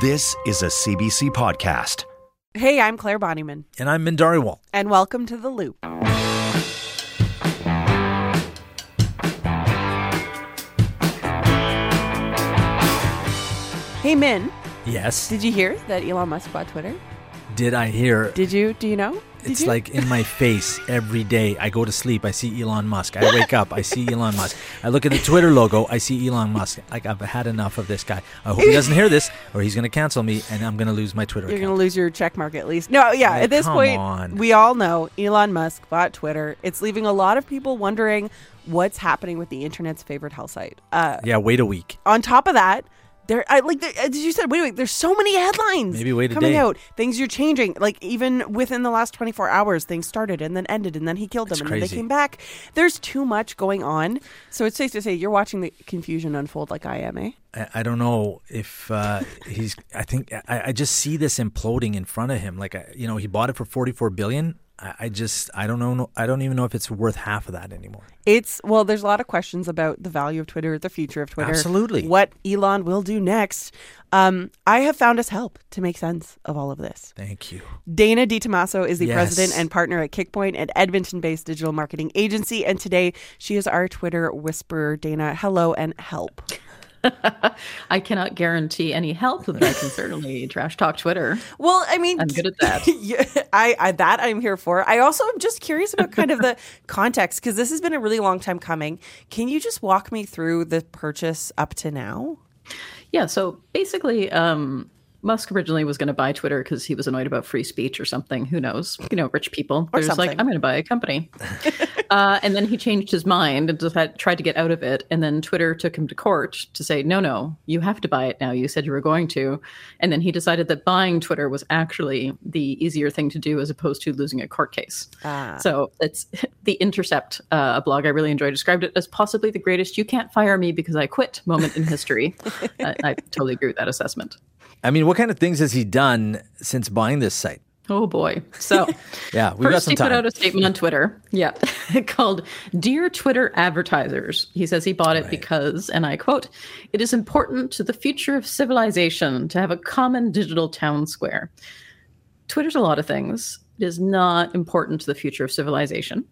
This is a CBC podcast. Hey, I'm Clare Bonnyman, And I'm Mindari Wall. and welcome to The Loop. Hey, Min, Yes. did you hear that Elon Musk bought Twitter? Did I hear? Did you? Do you know? Did it's you? like in my face every day. I go to sleep, I see Elon Musk. I wake up, I see Elon Musk. I look at the Twitter logo, I see Elon Musk. Like I've had enough of this guy. I hope he doesn't hear this, or he's going to cancel me, and I'm going to lose my Twitter You're going to lose your check mark at least. No, yeah, Like, at this point, on. we all know Elon Musk bought Twitter. It's leaving a lot of people wondering what's happening with the internet's favorite hell site. Uh, yeah, wait a week. on top of that, there, I like, there, as you said, wait, wait, there's so many headlines Maybe wait a coming day. out. Things are changing. Like even within the last 24 hours, things started and then ended, and then he killed them, It's and then they came back. There's too much going on, so it's safe to say you're watching the confusion unfold like I am, eh? I, I don't know if uh, he's. I think I, I just see this imploding in front of him. Like I- you know, he bought it for 44 billion. I, just I don't know. I don't even know if it's worth half of that anymore. It's well, there's a lot of questions about the value of Twitter, the future of Twitter, Absolutely. what Elon will do next. Um, I have found us help to make sense of all of this. Thank you. Dana DiTomaso is the Yes. president and partner at Kickpoint, an Edmonton based digital marketing agency. And today she is our Twitter whisperer. Dana, hello and help. I cannot guarantee any help, but I can certainly trash talk Twitter. Well, I mean, I'm good at that. yeah, I, I that I'm here for. I also am just curious about kind of the context because this has been a really long time coming. Can you just walk me through the purchase up to now? Yeah, so basically, um, Musk originally was going to buy Twitter because he was annoyed about free speech or something. Who knows? You know, rich people. Or They're just like. I'm going to buy a company. uh, and then he changed his mind and decided, tried to get out of it. And then Twitter took him to court to say, no, no, you have to buy it now. You said you were going to. And then he decided that buying Twitter was actually the easier thing to do as opposed to losing a court case. Ah. So it's the Intercept, uh, a blog I really enjoy, described it as possibly the greatest "you can't fire me because I quit" moment in history. uh, I totally agree with that assessment. I mean, what kind of things has he done since buying this site? Oh boy! So Yeah, we've got first some he put out a statement on Twitter, yeah, called "Dear Twitter Advertisers." He says he bought it because, and I quote, "It is important to the future of civilization to have a common digital town square." Twitter's a lot of things. It is not important to the future of civilization.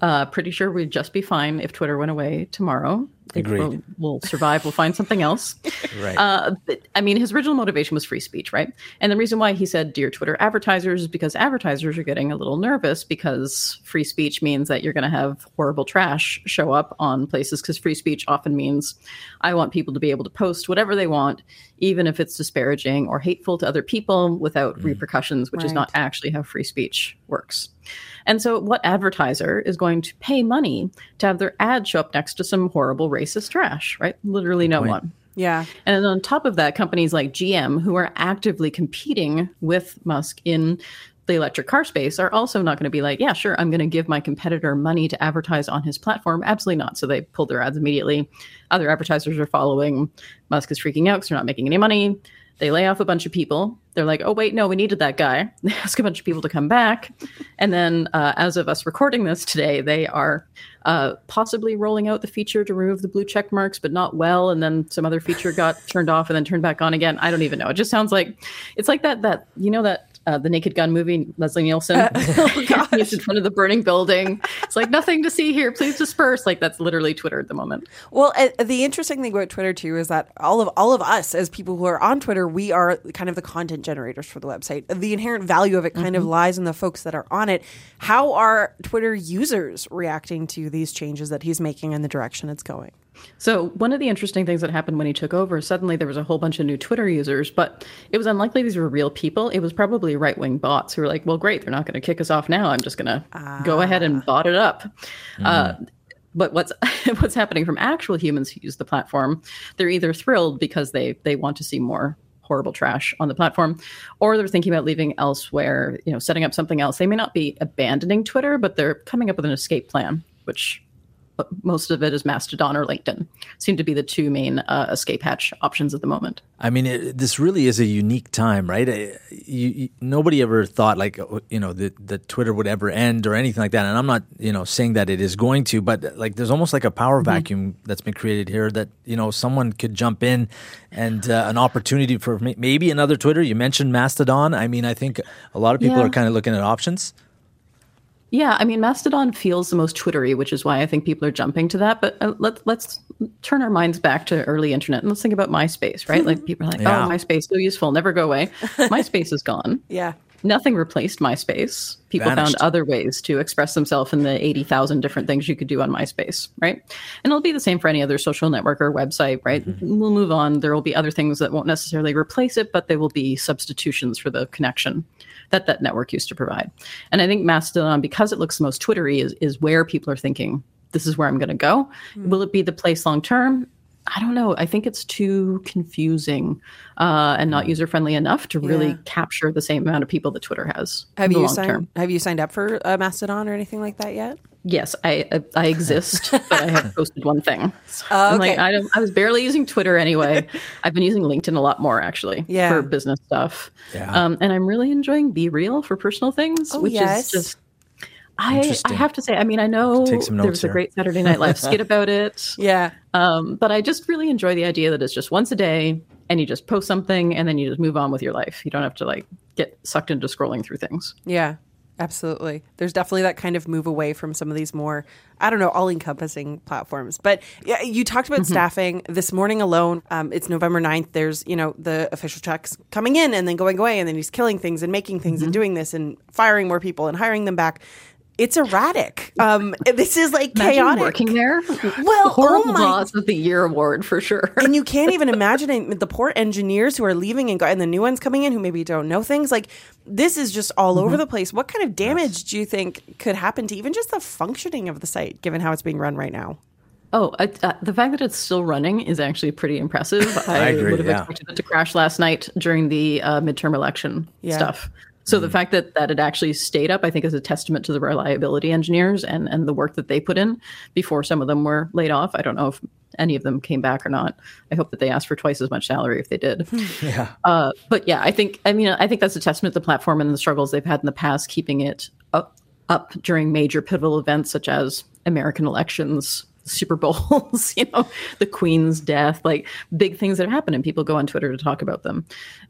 Uh, pretty sure we'd just be fine if Twitter went away tomorrow. It Agreed. will- We'll, survive. We'll find something else. Right. Uh, but, I mean, his original motivation was free speech, right? And the reason why he said "Dear Twitter advertisers" is because advertisers are getting a little nervous because free speech means that you're going to have horrible trash show up on places. Because free speech often means I want people to be able to post whatever they want, even if it's disparaging or hateful to other people, without repercussions, which is not actually how free speech works. And so, what advertiser is going to pay money to have their ad show up next to some horrible racist trash, right? Literally no point. one. Yeah. And on top of that, companies like GM, who are actively competing with Musk in the electric car space, are also not going to be like, yeah, sure, I'm going to give my competitor money to advertise on his platform. Absolutely not. So they pulled their ads immediately. Other advertisers are following. Musk is freaking out because they're not making any money. They lay off a bunch of people. They're like, oh, wait, no, we needed that guy. They ask a bunch of people to come back. And then, uh, as of us recording this today, they are uh, possibly rolling out the feature to remove the blue check marks, but not well. And then some other feature got turned off and then turned back on again. I don't even know. It just sounds like it's like that, that, you know, that. Uh, the Naked Gun movie, Leslie Nielsen. He's in front of the burning building. It's like nothing to see here. Please disperse. Like that's literally Twitter at the moment. Well, uh, the interesting thing about Twitter too is that all of all of us as people who are on Twitter, we are kind of the content generators for the website. The inherent value of it kind of lies in the folks that are on it. How are Twitter users reacting to these changes that he's making and the direction it's going? So one of the interesting things that happened when he took over, suddenly there was a whole bunch of new Twitter users, but it was unlikely these were real people. It was probably right wing bots who were like, "Well, great, they're not going to kick us off now. I'm just going to go ahead and bot it up." Uh, but what's what's happening from actual humans who use the platform? They're either thrilled because they they want to see more horrible trash on the platform or they're thinking about leaving elsewhere you know setting up something else they may not be abandoning twitter but they're coming up with an escape plan which but most of it is Mastodon or LinkedIn. Seem to be the two main uh, escape hatch options at the moment. I mean, it, this really is a unique time, right? Uh, you, you, nobody ever thought like uh, you know that that Twitter would ever end or anything like that. And I'm not you know saying that it is going to, but like there's almost like a power mm-hmm. vacuum that's been created here that you know someone could jump in and uh, an opportunity for maybe another Twitter. You mentioned Mastodon. I mean, I think a lot of people yeah. are kind of looking at options. Yeah, I mean, Mastodon feels the most Twittery, which is why I think people are jumping to that. But uh, let, let's turn our minds back to early internet and let's think about MySpace, right? like people are like, yeah. oh, MySpace, so useful, never go away. MySpace is gone. Yeah. Nothing replaced MySpace. People Vanished. found other ways to express themselves in the 80,000 different things you could do on MySpace, right? And it'll be the same for any other social network or website, right? Mm-hmm. We'll move on. There will be other things that won't necessarily replace it, but they will be substitutions for the connection that that network used to provide. And I think Mastodon, because it looks the most Twittery, is, is where people are thinking, this is where I'm going to go. Mm-hmm. Will it be the place long term? I don't know. I think it's too confusing uh, and not hmm. user friendly enough to really yeah. capture the same amount of people that Twitter has. Have you signed? Term. Have you signed up for uh, Mastodon or anything like that yet? Yes, I I exist, but I have posted one thing. So okay. like, I, don't, I was barely using Twitter anyway. I've been using LinkedIn a lot more actually yeah. for business stuff. Yeah. Um, and I'm really enjoying Be Real for personal things, oh, which yes. is just. I, I have to say, I mean, I know there was here. a great Saturday Night Live skit about it. Yeah. Um, but I just really enjoy the idea that it's just once a day and you just post something and then you just move on with your life. You don't have to like get sucked into scrolling through things. Yeah. Absolutely. There's definitely that kind of move away from some of these more, I don't know, all encompassing platforms. But yeah, you talked about mm-hmm. staffing this morning alone. Um, it's November 9th. There's, you know, the official checks coming in and then going away. And then he's killing things and making things mm-hmm. and doing this and firing more people and hiring them back it's erratic. Um, this is like imagine chaotic. Working there, well, horrible oh my. boss of the year award for sure. and you can't even imagine the poor engineers who are leaving and go, and the new ones coming in who maybe don't know things. Like this is just all mm-hmm. over the place. What kind of damage yes. do you think could happen to even just the functioning of the site, given how it's being run right now? Oh, uh, uh, the fact that it's still running is actually pretty impressive. I, I agree, would have yeah. expected it to crash last night during the uh, midterm election yeah. stuff. So mm the fact that that it actually stayed up, I think, is a testament to the reliability engineers and and the work that they put in before some of them were laid off. I don't know if any of them came back or not. I hope that they asked for twice as much salary if they did. yeah. Uh, but yeah, I think I mean I think that's a testament to the platform and the struggles they've had in the past, keeping it up up during major pivotal events such as American elections, Super Bowls, you know, the Queen's death, like big things that happen, and people go on Twitter to talk about them.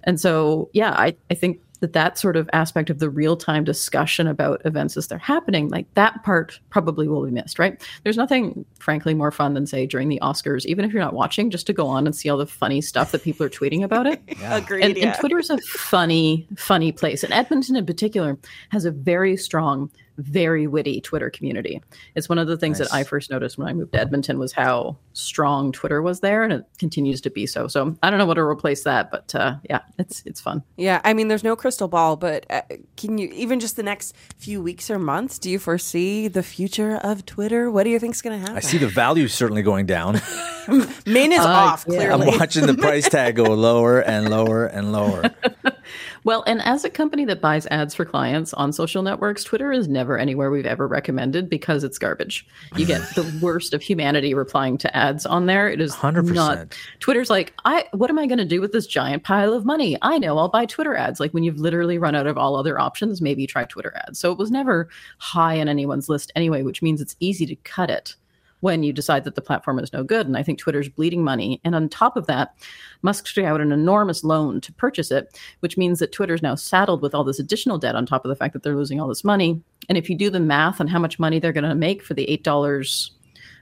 And so, yeah, I, I think that that sort of aspect of the real time discussion about events as they're happening, like that part probably will be missed, right? There's nothing, frankly, more fun than say during the Oscars, even if you're not watching, just to go on and see all the funny stuff that people are tweeting about it. yeah. Agreed. And, yeah. and Twitter's a funny, funny place. And Edmonton in particular has a very strong very witty Twitter community. It's one of the things nice. that I first noticed when I moved to Edmonton was how strong Twitter was there, and it continues to be so. So I don't know what to replace that, but uh, yeah, it's it's fun. Yeah, I mean, there's no crystal ball, but uh, can you even just the next few weeks or months? Do you foresee the future of Twitter? What do you think is going to happen? I see the value certainly going down. Main is uh, off. Yeah. Clearly, I'm watching the price tag go lower and lower and lower. well, and as a company that buys ads for clients on social networks, Twitter is never anywhere we've ever recommended because it's garbage. You get the worst of humanity replying to ads on there. It is 100%. not Twitter's like, I what am I going to do with this giant pile of money? I know I'll buy Twitter ads. Like when you've literally run out of all other options, maybe try Twitter ads. So it was never high on anyone's list anyway, which means it's easy to cut it when you decide that the platform is no good. And I think Twitter's bleeding money. And on top of that, Musk took out an enormous loan to purchase it, which means that Twitter's now saddled with all this additional debt on top of the fact that they're losing all this money. And if you do the math on how much money they're going to make for the $8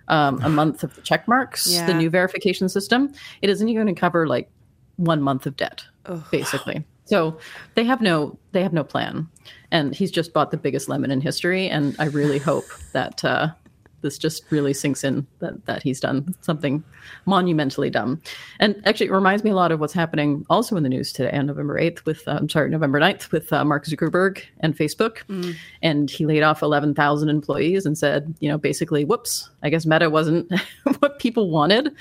um, a month of the check marks, yeah. the new verification system, it isn't even going to cover like one month of debt, Ugh. basically. So they have no they have no plan, and he's just bought the biggest lemon in history. And I really hope that uh, this just really sinks in that that he's done something monumentally dumb. And actually, it reminds me a lot of what's happening also in the news today on November 8th with, uh, I'm sorry, November 9th with uh, Mark Zuckerberg and Facebook. Mm. And he laid off 11,000 employees and said, you know, basically, whoops, I guess Meta wasn't what people wanted.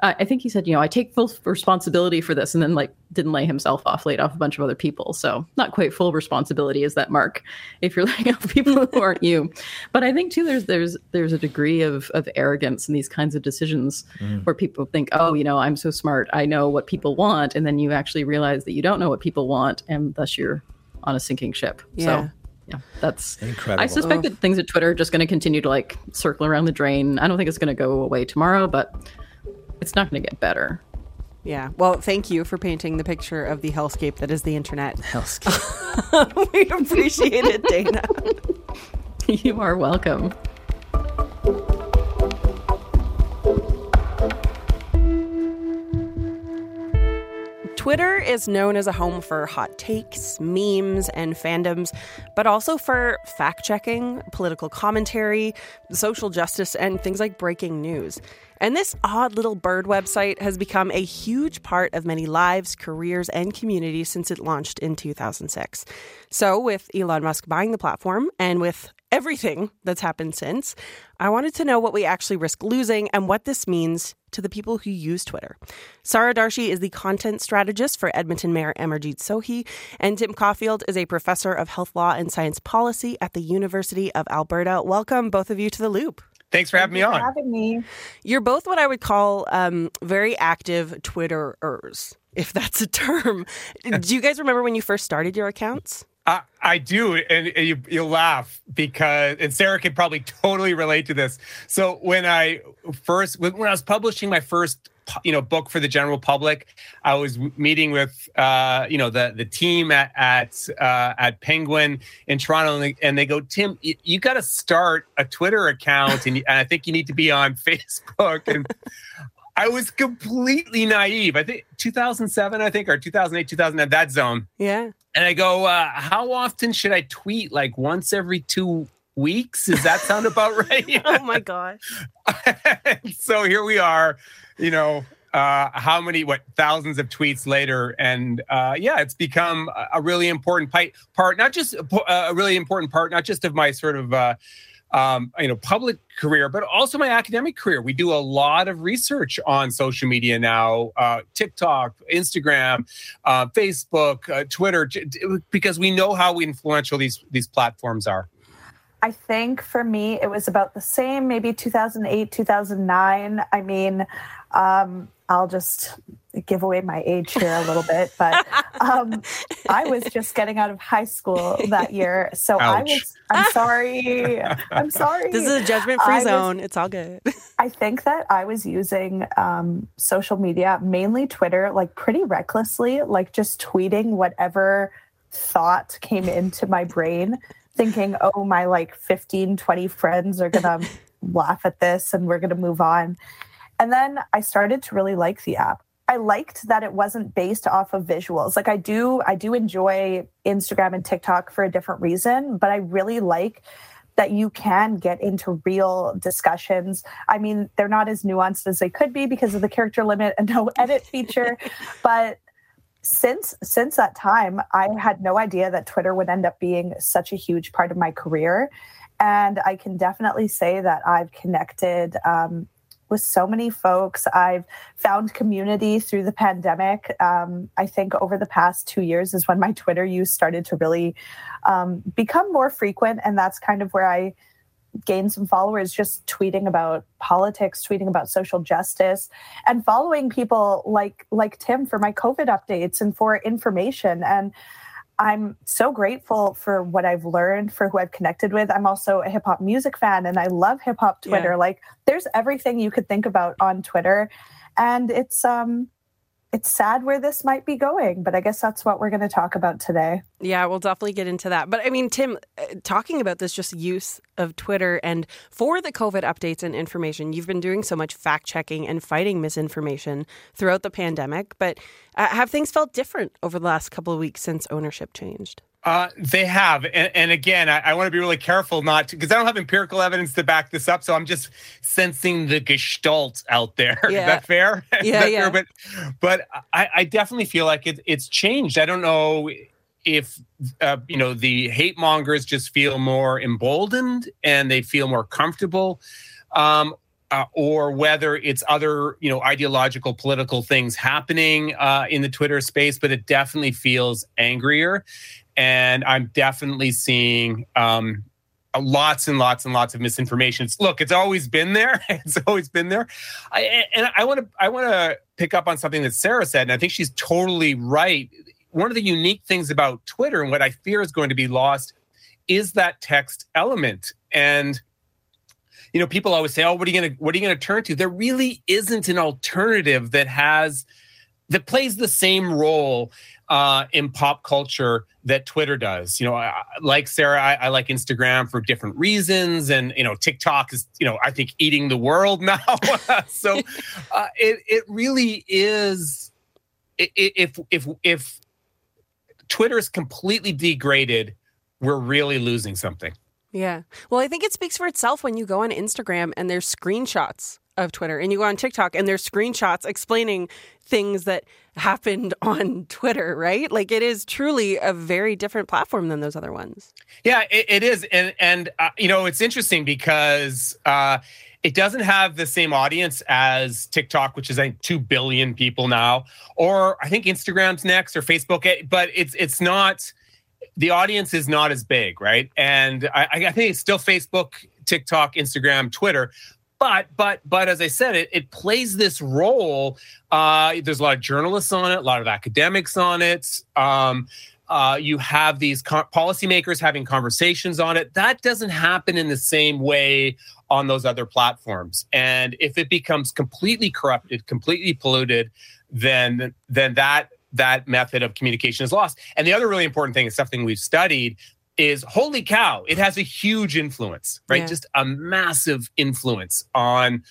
Uh, I think he said, you know, I take full responsibility for this, and then like didn't lay himself off, laid off a bunch of other people. So not quite full responsibility is that mark if you're laying off people who aren't you. But I think too, there's there's there's a degree of of arrogance in these kinds of decisions mm. where people think, oh, you know, I'm so smart, I know what people want, and then you actually realize that you don't know what people want, and thus you're on a sinking ship. Yeah. So yeah, that's incredible. I suspect oh. that things at Twitter are just going to continue to like circle around the drain. I don't think it's going to go away tomorrow, but it's not going to get better. Yeah. Well, thank you for painting the picture of the hellscape that is the internet. Hellscape. we appreciate it, Dana. you are welcome. Twitter is known as a home for hot takes, memes, and fandoms, but also for fact checking, political commentary, social justice, and things like breaking news. And this odd little bird website has become a huge part of many lives, careers, and communities since it launched in 2006. So, with Elon Musk buying the platform and with everything that's happened since, I wanted to know what we actually risk losing and what this means to the people who use Twitter. Sarah Dharshi is the content strategist for Edmonton Mayor Amarjeet Sohi, and Tim Caulfield is a professor of health law and science policy at the University of Alberta. Welcome, both of you, to the Loop. Thanks for having Thank me on. having me. You're both what I would call um, very active Twitterers, if that's a term. Do you guys remember when you first started your accounts? I, do, and, and you you laugh because, and Sarah could probably totally relate to this. So when I first, when, when I was publishing my first you know book for the general public. I was meeting with uh, you know the the team at at uh, at Penguin in Toronto, and they, and they go, Tim, you, you got to start a Twitter account, and, and I think you need to be on Facebook. And I was completely naive. I think 2007, I think, or 2008, 2009, that zone. Yeah. And I go, uh, how often should I tweet? Like once every two weeks? Does that sound about right? oh my gosh. so here we are, you know, uh, how many, what, thousands of tweets later. And uh, yeah, it's become a really important part, not just a really important part, not just of my sort of, uh, um, you know, public career, but also my academic career. We do a lot of research on social media now, uh, TikTok, Instagram, uh, Facebook, uh, Twitter, because we know how influential these these platforms are. I think for me, it was about the same, maybe 2008, 2009. I mean, um, I'll just give away my age here a little bit, but um, I was just getting out of high school that year. So Ouch. I was, I'm sorry. I'm sorry. This is a judgment free zone. it's all good. I think that I was using um, social media, mainly Twitter, like pretty recklessly, like just tweeting whatever thought came into my brain, thinking, oh, my like 15, 20 friends are going to laugh at this and we're going to move on. And then I started to really like the app. I liked that it wasn't based off of visuals. Like I do I do enjoy Instagram and TikTok for a different reason, but I really like that you can get into real discussions. I mean, they're not as nuanced as they could be because of the character limit and no edit feature, but since since that time, I had no idea that Twitter would end up being such a huge part of my career. And I can definitely say that I've connected um, with so many folks. I've found community through the pandemic. Um, I think over the past two years is when my Twitter use started to really um, become more frequent. And that's kind of where I gained some followers just tweeting about politics, tweeting about social justice, and following people like like Tim for my COVID updates and for information. And I'm so grateful for what I've learned, for who I've connected with. I'm also a hip hop music fan and I love hip hop Twitter. Yeah. Like there's everything you could think about on Twitter. And it's um it's sad where this might be going, but I guess that's what we're going to talk about today. Yeah, we'll definitely get into that. But I mean, Tim, uh, talking about this just use of Twitter and for the COVID updates and information, you've been doing so much fact checking and fighting misinformation throughout the pandemic. But uh, have things felt different over the last couple of weeks since ownership changed? Uh, they have, and, and again, I, I want to be really careful not to because I don't have empirical evidence to back this up. So I'm just sensing the gestalt out there. Yeah. Is that fair? Yeah, that yeah. Fair? But, but I, I definitely feel like it, it's changed. I don't know if uh, you know the hate mongers just feel more emboldened and they feel more comfortable, um, uh, or whether it's other you know ideological political things happening uh, in the Twitter space, but it definitely feels angrier, and I'm definitely seeing. Um, lots and lots and lots of misinformation. Look, it's always been there. it's always been there. I, and I want to I want to pick up on something that Sarah said, and I think she's totally right. One of the unique things about Twitter and what I fear is going to be lost is that text element. And you know, people always say, "Oh, what are you going to what are you going to turn to?" There really isn't an alternative that has that plays the same role uh, in pop culture that Twitter does. You know, I, like Sarah, I, I, like Instagram for different reasons, and you know, TikTok is you know I think eating the world now. so uh, it it really is. If if if Twitter is completely degraded, we're really losing something. Yeah. Well, I think it speaks for itself when you go on Instagram and there's screenshots of Twitter and you go on TikTok and there's screenshots explaining things that happened on Twitter, right? Like it is truly a very different platform than those other ones. Yeah, it, it is. And, and uh, you know, it's interesting because uh, it doesn't have the same audience as TikTok, which is think 2 billion people now, or I think Instagram's next or Facebook, eh, but it's, it's not – the audience is not as big, right? And I, I think it's still Facebook, TikTok, Instagram, Twitter. But but but as I said, it, it plays this role. Uh, there's a lot of journalists on it, a lot of academics on it. Um, uh, you have these co- policymakers having conversations on it. That doesn't happen in the same way on those other platforms. And if it becomes completely corrupted, completely polluted, then then that that method of communication is lost. And the other really important thing is something we've studied is holy cow, it has a huge influence, right? Yeah. Just a massive influence on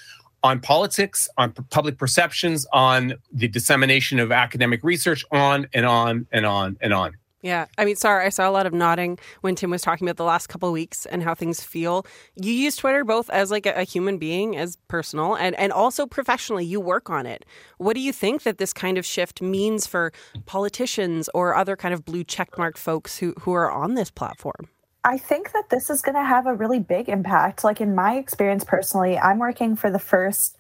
on politics, on public perceptions, on the dissemination of academic research, on and on and on and on. Yeah. I mean, sorry, I saw a lot of nodding when Tim was talking about the last couple weeks and how things feel. You use Twitter both as like a, human being, as personal, and, and also professionally. You work on it. What do you think that this kind of shift means for politicians or other kind of blue checkmarked folks who, who are on this platform? I think that this is going to have a really big impact. Like in my experience personally, I'm working for the first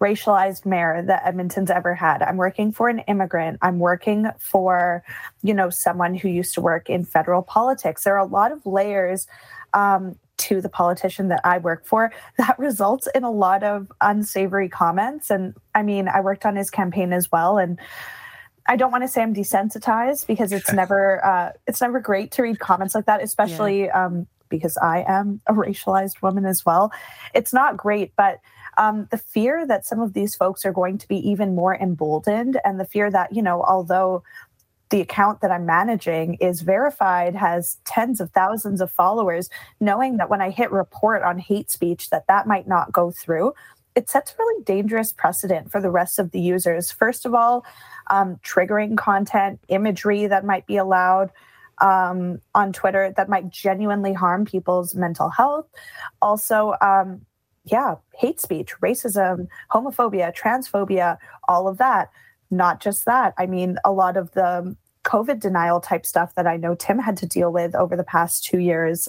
racialized mayor that Edmonton's ever had. I'm working for an immigrant. I'm working for, you know, someone who used to work in federal politics. There are a lot of layers um, to the politician that I work for that results in a lot of unsavory comments. And I mean, I worked on his campaign as well. And I don't want to say I'm desensitized because it's never uh, it's never great to read comments like that, especially yeah. um, because I am a racialized woman as well. It's not great, but um, the fear that some of these folks are going to be even more emboldened, and the fear that, you know, although the account that I'm managing is verified, has tens of thousands of followers, knowing that when I hit report on hate speech, that that might not go through. It sets really dangerous precedent for the rest of the users. First of all, um, triggering content, imagery that might be allowed um, on Twitter that might genuinely harm people's mental health. Also, um, yeah, hate speech, racism, homophobia, transphobia, all of that. Not just that. I mean, a lot of the COVID denial type stuff that I know Tim had to deal with over the past two years,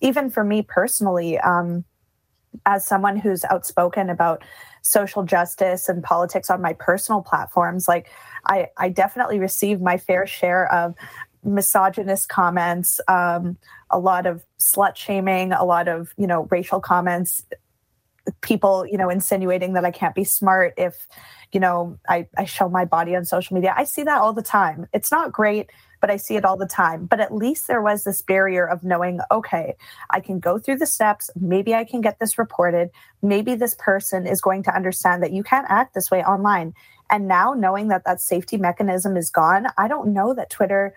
even for me personally, um, as someone who's outspoken about social justice and politics on my personal platforms, like I, I definitely received my fair share of misogynist comments, um, a lot of slut shaming, a lot of you know racial comments, people, you know, insinuating that I can't be smart if, you know, I, I show my body on social media. I see that all the time. It's not great, but I see it all the time. But at least there was this barrier of knowing, okay, I can go through the steps. Maybe I can get this reported. Maybe this person is going to understand that you can't act this way online. And now knowing that that safety mechanism is gone, I don't know that Twitter.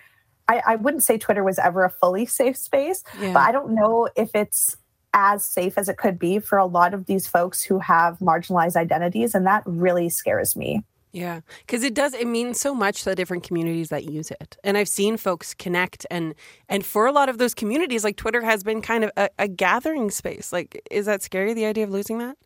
I, I wouldn't say Twitter was ever a fully safe space, yeah. but I don't know if it's as safe as it could be for a lot of these folks who have marginalized identities. And that really scares me. Yeah, because it does. It means so much to the different communities that use it, and I've seen folks connect, and and for a lot of those communities, like Twitter has been kind of a, a gathering space. Like, is that scary? The idea of losing that?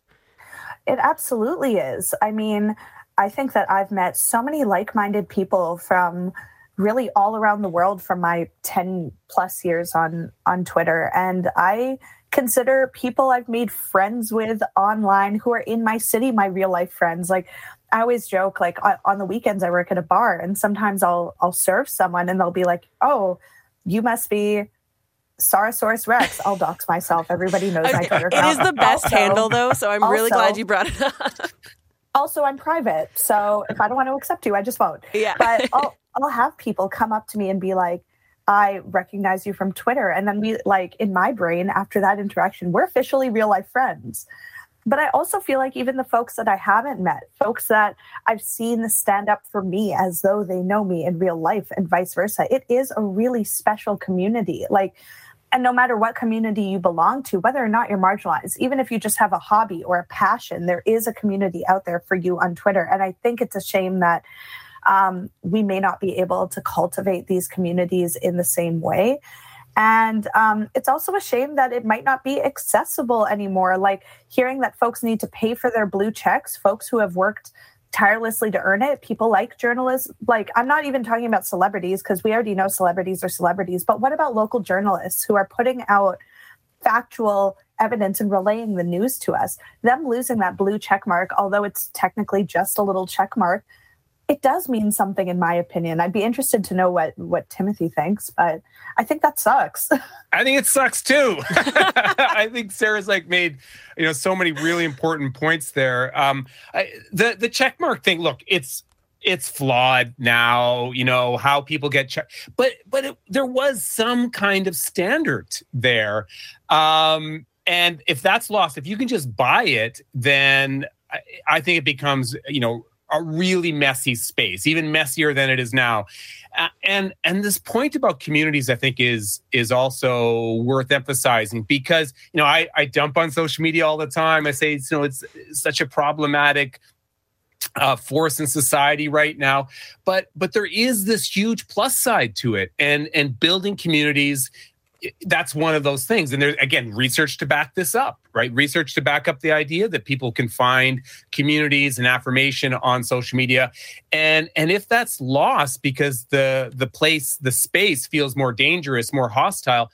It absolutely is. I mean, I think that I've met so many like-minded people from really all around the world from my 10 plus years on on Twitter and I consider people I've made friends with online who are in my city, my real life friends. Like I always joke, like on the weekends I work at a bar, and sometimes I'll I'll serve someone, and they'll be like, "Oh, you must be." Saurus Rex. I'll dox myself. Everybody knows my Twitter. It is the best also, handle, though, so I'm really glad you brought it up. also, I'm private, so if I don't want to accept you, I just won't. Yeah. But I'll I'll have people come up to me and be like, I recognize you from Twitter. And then we, like, in my brain, after that interaction, we're officially real life friends. But I also feel like even the folks that I haven't met, folks that I've seen stand up for me as though they know me in real life and vice versa, it is a really special community. Like, and no matter what community you belong to, whether or not you're marginalized, even if you just have a hobby or a passion, there is a community out there for you on Twitter. And I think it's a shame that um, we may not be able to cultivate these communities in the same way. And um, it's also a shame that it might not be accessible anymore. Like hearing that folks need to pay for their blue checks, folks who have worked tirelessly to earn it, people like journalists. Like, I'm not even talking about celebrities because we already know celebrities are celebrities, but what about local journalists who are putting out factual evidence and relaying the news to us? Them losing that blue check mark, although it's technically just a little check mark, it does mean something in my opinion. I'd be interested to know what what Timothy thinks, but I think that sucks. I think it sucks too. I think Sarah's like made you know so many really important points there. Um, I, the the checkmark thing. Look, it's it's flawed now. You know how people get checked, but but it, there was some kind of standard there. Um, and if that's lost, if you can just buy it, then I, I think it becomes you know a really messy space, even messier than it is now. And and this point about communities, I think, is is also worth emphasizing because you know I I dump on social media all the time. I say you know it's such a problematic uh, force in society right now but but there is this huge plus side to it and and building communities that's one of those things. And there's again research to back this up, right? Research to back up the idea that people can find communities and affirmation on social media. And and if that's lost because the the place, the space feels more dangerous, more hostile,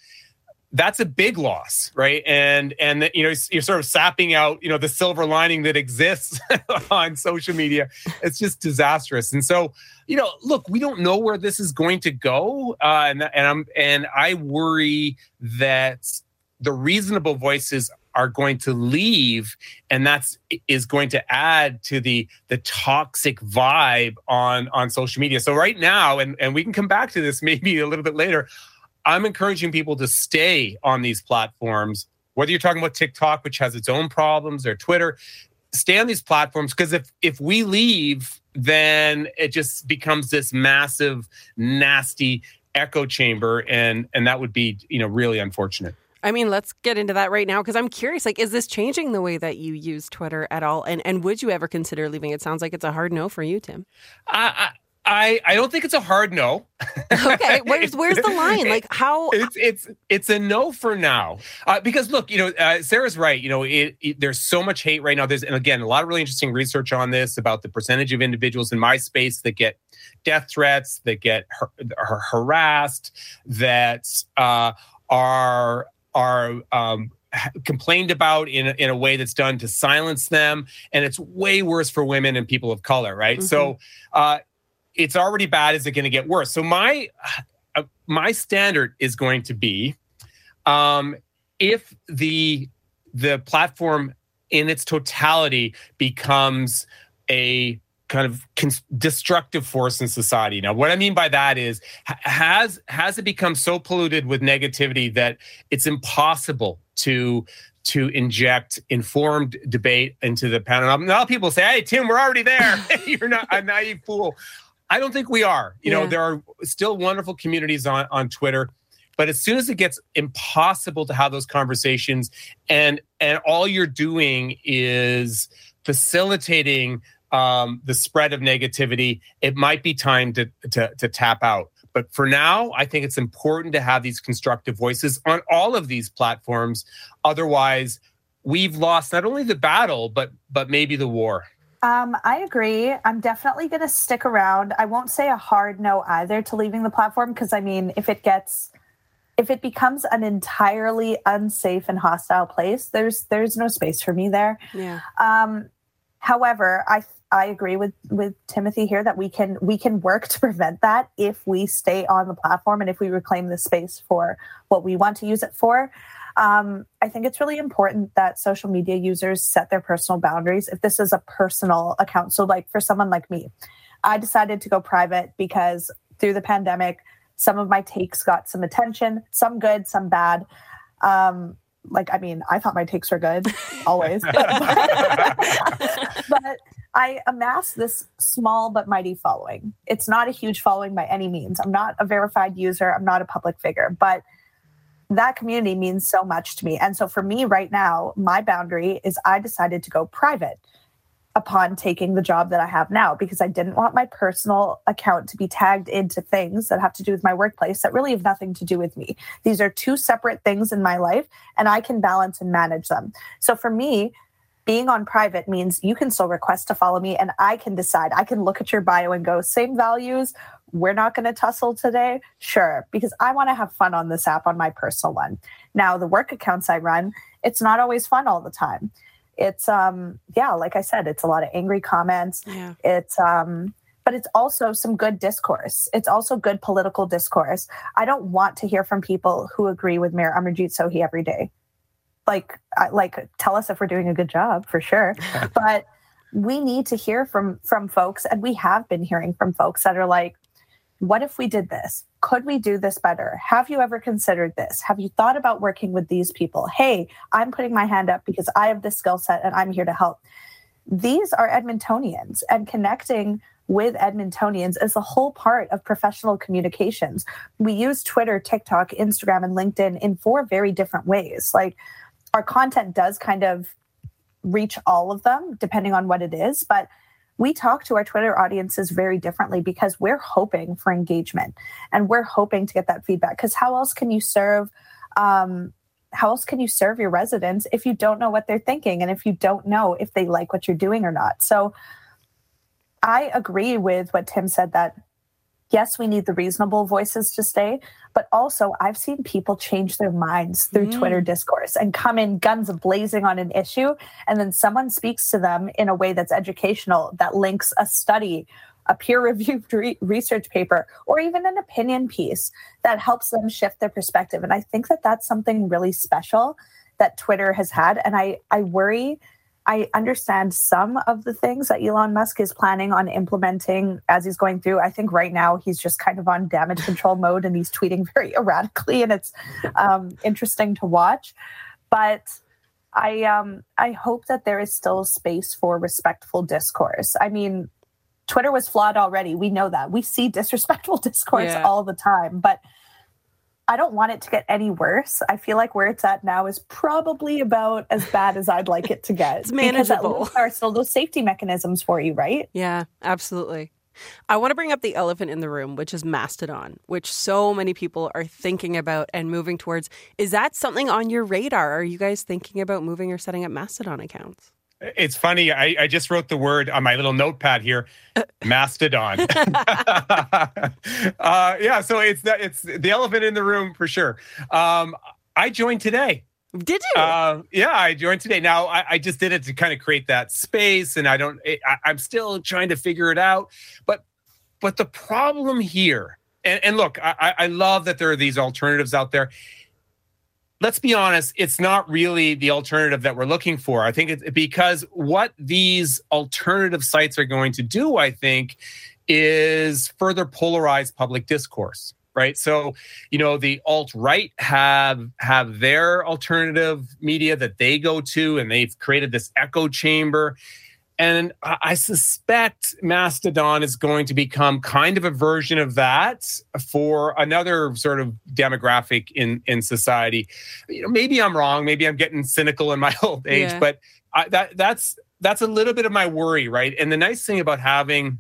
that's a big loss right? And and you know you're sort of sapping out you know the silver lining that exists on social media. It's just disastrous. And so you know look we don't know where this is going to go. Uh, and and i'm and i worry that the reasonable voices are going to leave and that's is going to add to the the toxic vibe on on social media. So right now and and we can come back to this maybe a little bit later I'm encouraging people to stay on these platforms, whether you're talking about TikTok, which has its own problems, or Twitter, stay on these platforms because if if we leave, then it just becomes this massive, nasty echo chamber, and and that would be you know really unfortunate. I mean, let's get into that right now because I'm curious. Like, is this changing the way that you use Twitter at all? And and would you ever consider leaving? It sounds like it's a hard no for you, Tim. I, I, I don't think it's a hard no. okay, where's where's the line? Like how? It's it's it's a no for now uh, because look, you know, uh, Sarah's right. You know, it, it, there's so much hate right now. There's and again a lot of really interesting research on this about the percentage of individuals in my space that get death threats, that get har- har- harassed, that uh, are are um, complained about in a, in a way that's done to silence them and it's way worse for women and people of color right mm-hmm. so uh, it's already bad. Is it going to get worse? So my uh, my standard is going to be um, if the the platform in its totality becomes a kind of cons- destructive force in society. Now, what I mean by that is, has has it become so polluted with negativity that it's impossible to to inject informed debate into the panel? Now, people say, "Hey, Tim, we're already there. You're not a naive fool." I don't think we are. You yeah. know, there are still wonderful communities on, on Twitter. But as soon as it gets impossible to have those conversations and and all you're doing is facilitating um, the spread of negativity, it might be time to, to, to tap out. But for now, I think it's important to have these constructive voices on all of these platforms. Otherwise, we've lost not only the battle, but but maybe the war. Um, I agree. I'm definitely going to stick around. I won't say a hard no either to leaving the platform because I mean, if it gets if it becomes an entirely unsafe and hostile place, there's there's no space for me there. Yeah. Um, however, I I agree with with Timothy here that we can we can work to prevent that if we stay on the platform and if we reclaim the space for what we want to use it for. Um, I think it's really important that social media users set their personal boundaries. If this is a personal account, so like for someone like me, I decided to go private because through the pandemic, some of my takes got some attention, some good, some bad. Um, like, I mean, I thought my takes were good always, but, but I amassed this small but mighty following. It's not a huge following by any means. I'm not a verified user, I'm not a public figure, but that community means so much to me. And so for me right now, my boundary is I decided to go private upon taking the job that I have now because I didn't want my personal account to be tagged into things that have to do with my workplace that really have nothing to do with me. These are two separate things in my life and I can balance and manage them. So for me, being on private means you can still request to follow me and I can decide. I can look at your bio and go, same values. We're not going to tussle today. Sure, because I want to have fun on this app on my personal one. Now, the work accounts I run, it's not always fun all the time it's um yeah like i said it's a lot of angry comments Yeah. it's um but it's also some good discourse it's also good political discourse i don't want to hear from people who agree with mayor amarjeet sohi every day like like tell us if we're doing a good job for sure. But we need to hear from from folks and we have been hearing from folks that are like what if we did this? Could we do this better? Have you ever considered this? Have you thought about working with these people? Hey i'm putting my hand up because i have this skill set and i'm here to help. These are edmontonians and connecting with edmontonians is a whole part of professional communications. We use twitter tiktok instagram and linkedin in four very different ways. Like our content does kind of reach all of them depending on what it is but we talk to our Twitter audiences very differently because we're hoping for engagement and we're hoping to get that feedback. Because how else can you serve? Um, how else can you serve your residents if you don't know what they're thinking and if you don't know if they like what you're doing or not? So I agree with what Tim said that yes, we need the reasonable voices to stay, but also I've seen people change their minds through Mm. Twitter discourse and come in guns blazing on an issue. And then someone speaks to them in a way that's educational, that links a study, a peer reviewed re- research paper, or even an opinion piece that helps them shift their perspective. And I think that that's something really special that Twitter has had. And I, I worry I understand some of the things that Elon Musk is planning on implementing as he's going through. I think right now he's just kind of on damage control mode and he's tweeting very erratically, and it's um, interesting to watch. But I um, I hope that there is still space for respectful discourse. I mean, Twitter was flawed already. We know that. We see disrespectful discourse Yeah. all the time, but I don't want it to get any worse. I feel like where it's at now is probably about as bad as I'd like it to get. It's manageable. there are still those safety mechanisms for you, right? Yeah, absolutely. I want to bring up the elephant in the room, which is Mastodon, which so many people are thinking about and moving towards. Is that something on your radar? Are you guys thinking about moving or setting up Mastodon accounts? It's funny. I, I just wrote the word on my little notepad here, mastodon. uh, yeah, so it's the, it's the elephant in the room for sure. Um, I joined today. Did you? Uh, yeah, I joined today. Now I, I just did it to kind of create that space, and I don't. I, I'm still trying to figure it out. But but the problem here, and, and look, I I love that there are these alternatives out there. Let's be honest, it's not really the alternative that we're looking for. I think it's because what these alternative sites are going to do, I think, is further polarize public discourse right so you know the alt right have have their alternative media that they go to and they've created this echo chamber and I suspect Mastodon is going to become kind of a version of that for another sort of demographic in in society. You know, maybe I'm wrong. Maybe I'm getting cynical in my old age, Yeah. but I, that that's that's a little bit of my worry, right? And the nice thing about having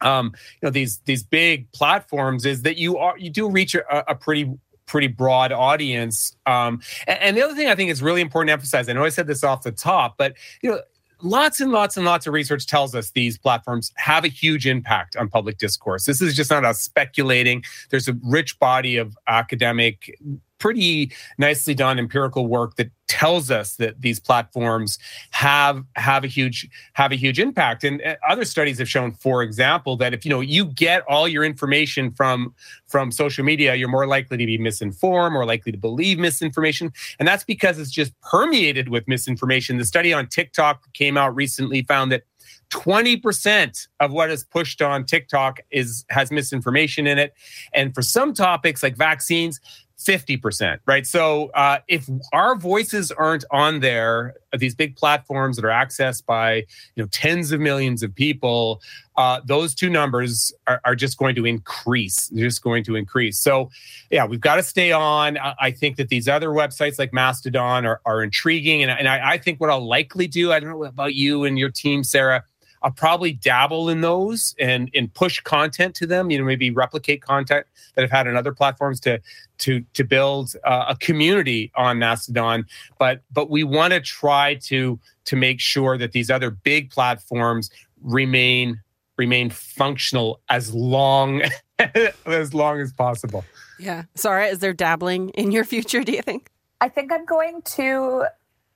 um, you know these these big platforms is that you are you do reach a, a pretty pretty broad audience. Um, and, and the other thing I think is really important to emphasize. I know I said this off the top, but you know lots and lots and lots of research tells us these platforms have a huge impact on public discourse. This is just not us speculating. There's a rich body of academic pretty nicely done empirical work that tells us that these platforms have have a huge have a huge impact. And uh, other studies have shown for example that if you know you get all your information from from social media you're more likely to be misinformed or likely to believe misinformation. And that's because it's just permeated with misinformation. The study on TikTok came out recently found that 20% of what is pushed on TikTok is has misinformation in it. And for some topics like vaccines 50%, right? So uh, if our voices aren't on there, these big platforms that are accessed by you know tens of millions of people, uh, those two numbers are, are, just going to increase. They're just going to increase. So yeah, we've got to stay on. I, I think that these other websites like Mastodon are, are intriguing. And, and I, I think what I'll likely do, I don't know about you and your team, Sarah, I'll probably dabble in those and and push content to them. You know, maybe replicate content that I've had on other platforms to to to build uh, a community on Mastodon. But but we want to try to to make sure that these other big platforms remain remain functional as long as long as possible. Yeah, Sarah, is there dabbling in your future? Do you think? I think I'm going to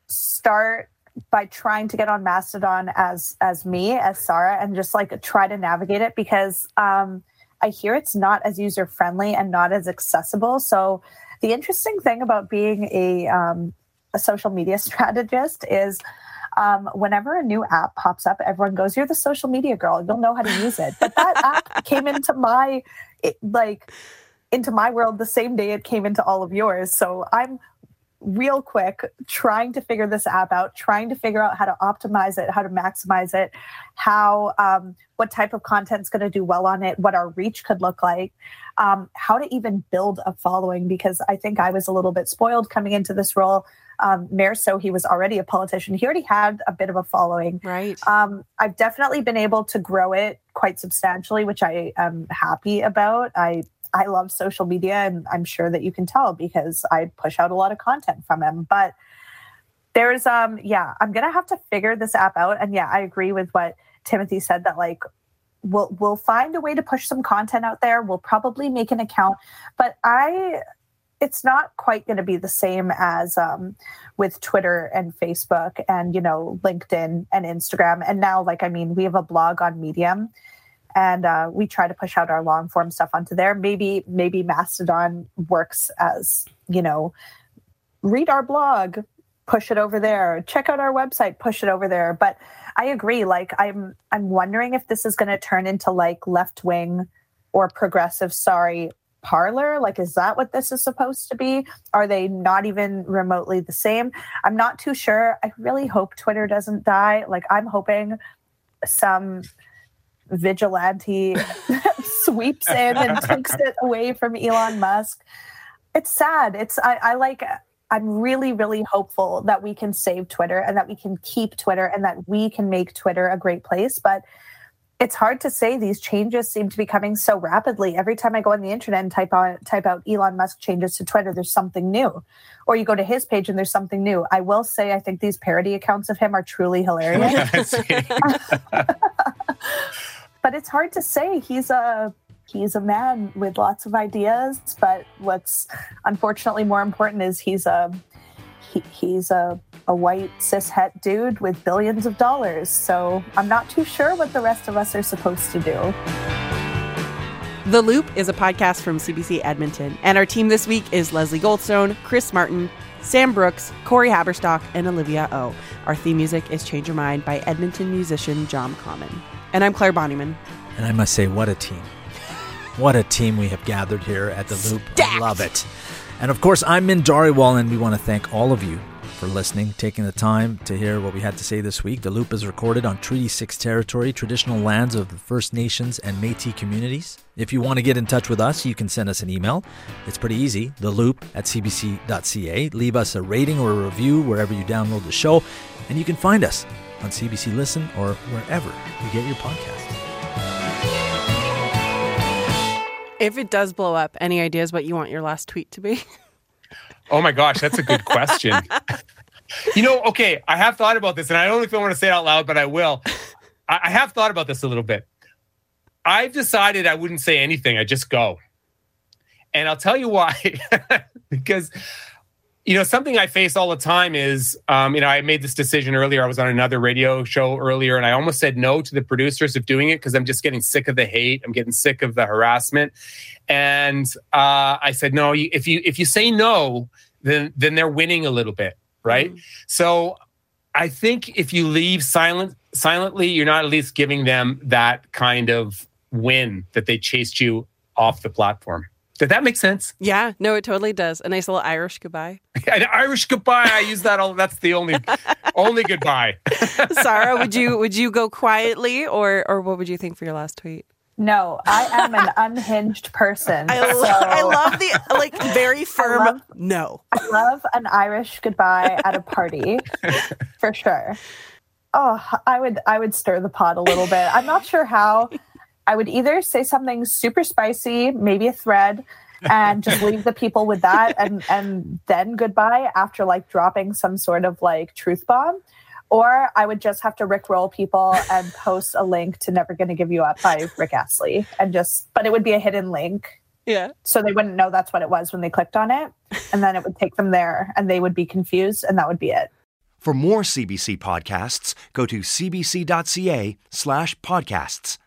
start by trying to get on Mastodon as as me as Sarah and just like try to navigate it because um, I hear it's not as user friendly and not as accessible. So the interesting thing about being a um, a social media strategist is um, whenever a new app pops up, everyone goes, "You're the social media girl. You'll know how to use it." But that app came into my it, like into my world the same day it came into all of yours. So I'm real quick trying to figure this app out trying to figure out how to optimize it how to maximize it how um, what type of content is going to do well on it what our reach could look like um, how to even build a following because i think i was a little bit spoiled coming into this role um, Mayor Sohi was already a politician. He already had a bit of a following. Right. Um, I've definitely been able to grow it quite substantially, which I am happy about. I I love social media, and I'm sure that you can tell because I push out a lot of content from him. But there's, um, yeah, I'm gonna have to figure this app out. And yeah, I agree with what Timothy said that like we'll we'll find a way to push some content out there. We'll probably make an account, but I it's not quite going to be the same as um, with Twitter and Facebook and you know LinkedIn and Instagram. And now, like I mean, we have a blog on Medium, and uh, we try to push out our long form stuff onto there. Maybe maybe Mastodon works as you know, read our blog, push it over there. Check out our website, push it over there. But I agree. Like I'm I'm wondering if this is going to turn into like left wing or progressive. Sorry. Parler? Like, is that what this is supposed to be? Are they not even remotely the same? I'm not too sure. I really hope Twitter doesn't die. Like, I'm hoping some vigilante sweeps in and takes it away from Elon Musk. It's sad. It's I, I like I'm really, really hopeful that we can save Twitter and that we can keep Twitter and that we can make Twitter a great place. But it's hard to say these changes seem to be coming so rapidly. Every time I go on the internet and type out type out Elon Musk changes to Twitter, there's something new. Or you go to his page and there's something new. I will say I think these parody accounts of him are truly hilarious. but it's hard to say. He's a he's a man with lots of ideas, but what's unfortunately more important is he's a he, he's a a white cis het dude with billions of dollars. So I'm not too sure what the rest of us are supposed to do. The Loop is a podcast from CBC Edmonton, and our team this week is Leslie Goldstone, Chris Martin, Sam Brooks, Corey Haberstock, and Olivia O. Our theme music is Change Your Mind by Edmonton musician John Common. And I'm Clare Bonnyman. And I must say, what a team. What a team we have gathered here at the Loop. Stacked. Love it. And of course, I'm Min Dhariwal, and we want to thank all of you for listening, taking the time to hear what we had to say this week. The Loop is recorded on Treaty 6 territory, traditional lands of the First Nations and Metis communities. If you want to get in touch with us, you can send us an email. It's pretty easy, theloop at cbc.ca. Leave us a rating or a review wherever you download the show, and you can find us on CBC Listen or wherever you get your podcast. If it does blow up, any ideas what you want your last tweet to be? Oh my gosh, that's a good question. You know, okay, I have thought about this, and I don't know if I want to say it out loud, but I will. I, I have thought about this a little bit. I've decided I wouldn't say anything. I just go. And I'll tell you why. because, you know, something I face all the time is, um, you know, I made this decision earlier. I was on another radio show earlier, and I almost said no to the producers of doing it because I'm just getting sick of the hate. I'm getting sick of the harassment. And uh, I said, no, if you if you say no, then then they're winning a little bit, right? Mm. So I think if you leave silent silently, you're not at least giving them that kind of win that they chased you off the platform. Did that make sense? Yeah, no, it totally does. A nice little Irish goodbye. An Irish goodbye. I use that all. That's the only only goodbye. Sarah, would you would you go quietly or or what would you think for your last tweet? No, I am an unhinged person. I, lo- so I love the like very firm love- no. I love an Irish goodbye at a party for sure. Oh, I would I would stir the pot a little bit. I'm not sure how. I would either say something super spicy, maybe a thread, and just leave the people with that and and then goodbye after like dropping some sort of like truth bomb. Or I would just have to rickroll people and post a link to Never Gonna Give You Up by Rick Astley and just but it would be a hidden link Yeah. so they wouldn't know that's what it was when they clicked on it and then it would take them there and they would be confused and that would be it For more CBC podcasts, go to cbc.ca slash podcasts.